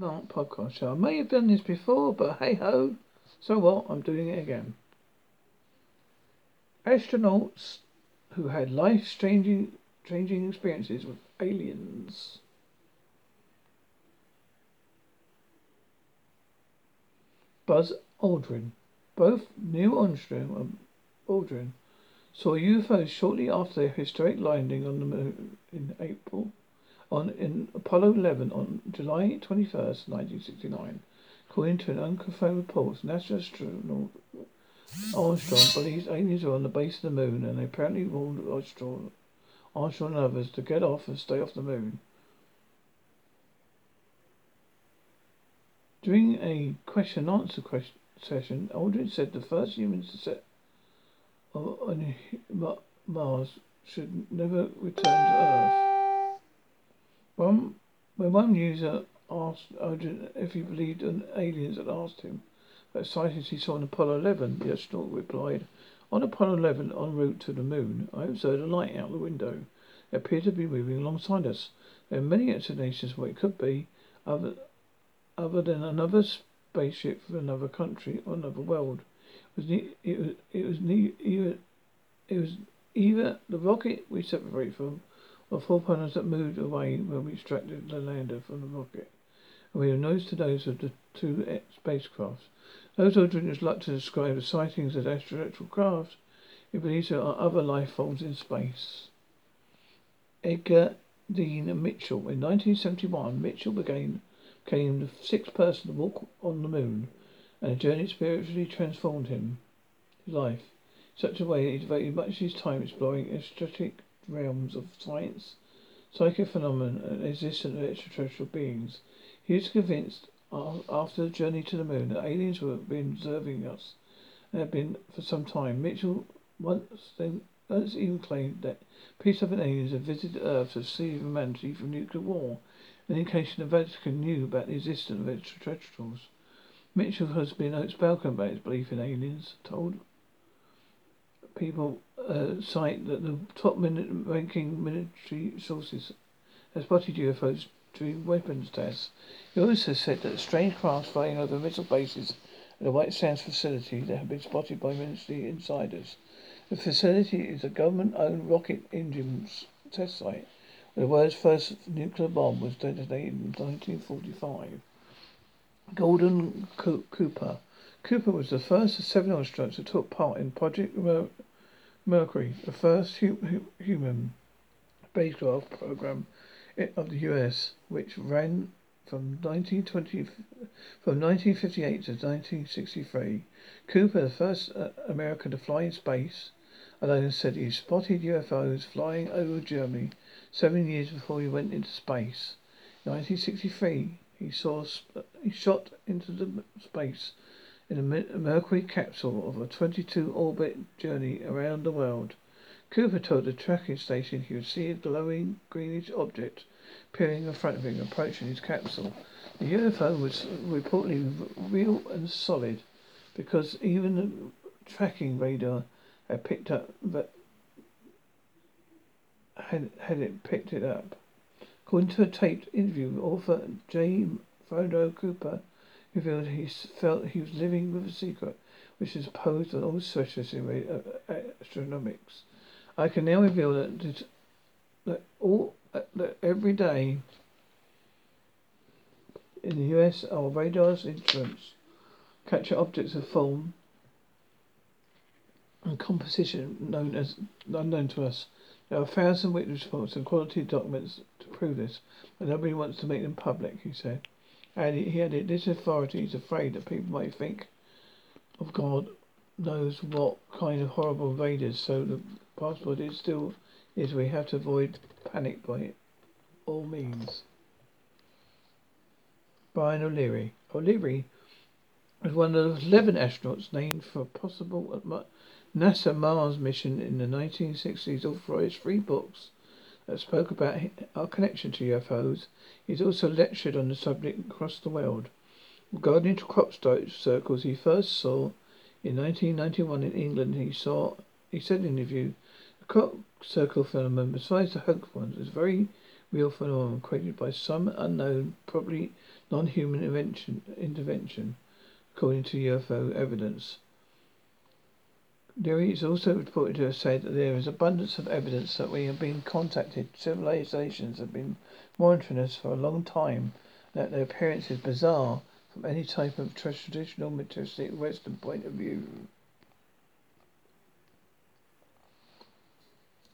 Not podcast show. I may have done this before, but hey ho. So what? I'm doing it again. Astronauts who had life changing changing experiences with aliens. Buzz Aldrin. Both Neil Armstrong and Aldrin saw UFOs shortly after their historic landing on the moon in April on in Apollo 11 on July 21st, 1969. According to an unconfirmed report, NASA astronaut Armstrong believes aliens are on the base of the moon and they apparently warned Armstrong, Armstrong and others to get off and stay off the moon. During a question and answer question session, Aldrin said the first humans to set on Mars should never return to Earth. One, when one user asked oh, Aldrin if he believed in aliens and asked him about sightings he saw on Apollo 11, the astronaut replied, On Apollo 11, en route to the moon, I observed a light out the window. It appeared to be moving alongside us. There are many explanations what it could be, other, other than another spaceship from another country or another world. It was, it was, it was either, it was either the rocket we separated from or four panels that moved away when we extracted the lander from the rocket. And we nose to nose with the two spacecrafts. Those Aldrin like to describe the sightings as extraterrestrial craft, he believes there are other life forms in space. Edgar Dean Mitchell. In 1971, Mitchell began, became the sixth person to walk on the moon, and the journey spiritually transformed him, his life, in such a way that he devoted much of his time exploring esoteric realms of science, psychic phenomena, and existence of extraterrestrial beings. He was convinced after the journey to the moon that aliens were been observing us and had been for some time. Mitchell once then once even claimed that peace loving aliens had visited Earth to save humanity from nuclear war, an indication the Vatican knew about the existence of extraterrestrials. Mitchell has been outspoken about his belief in aliens, told people uh, cite that the top ranking military sources have spotted UFOs during weapons tests. He also said that strange craft flying over missile bases at the White Sands facility that have been spotted by military insiders. The facility is a government-owned rocket engines test site where the world's first nuclear bomb was detonated in 1945. Gordon Cooper. Cooper was the first of seven astronauts who took part in Project Mercury, the first hu- human spacecraft program of the U.S., which ran from 1920 from 1958 to 1963. Cooper, the first uh, American to fly in space, alone said he spotted UFOs flying over Germany seven years before he went into space. In 1963, he saw he shot into the space in a Mercury capsule of a 22 orbit journey around the world. Cooper told the tracking station he would see a glowing greenish object peering in front of him, approaching his capsule. The UFO was reportedly real and solid because even the tracking radar had picked up that had, had it picked it up. According to a taped interview, with author J. Ferrando Cooper revealed he felt he was living with a secret, which is opposed to all specialists in uh, astronomics. I can now reveal that, that all uh, that every day in the U.S. our radar's instruments capture objects of form and composition known as unknown to us. There are a thousand witness reports and quality documents to prove this, but nobody wants to make them public, he said. He added, this authority is afraid that people might think of God knows what kind of horrible invaders, so the passport is still is we have to avoid panic by all means. Brian O'Leary. O'Leary was one of 11 astronauts named for a possible NASA Mars mission in the 1960s, authorized three books that spoke about our connection to UFOs. He's also lectured on the subject across the world. Regarding crop circles he first saw in 1991 in England, he saw he said in an interview, the crop circle phenomenon, besides the hoax ones, is a very real phenomenon created by some unknown, probably non-human intervention, intervention, according to UFO evidence. Derry is also reported to have said that there is abundance of evidence that we have been contacted. Civilizations have been monitoring us for a long time. That their appearance is bizarre from any type of traditional materialistic Western point of view.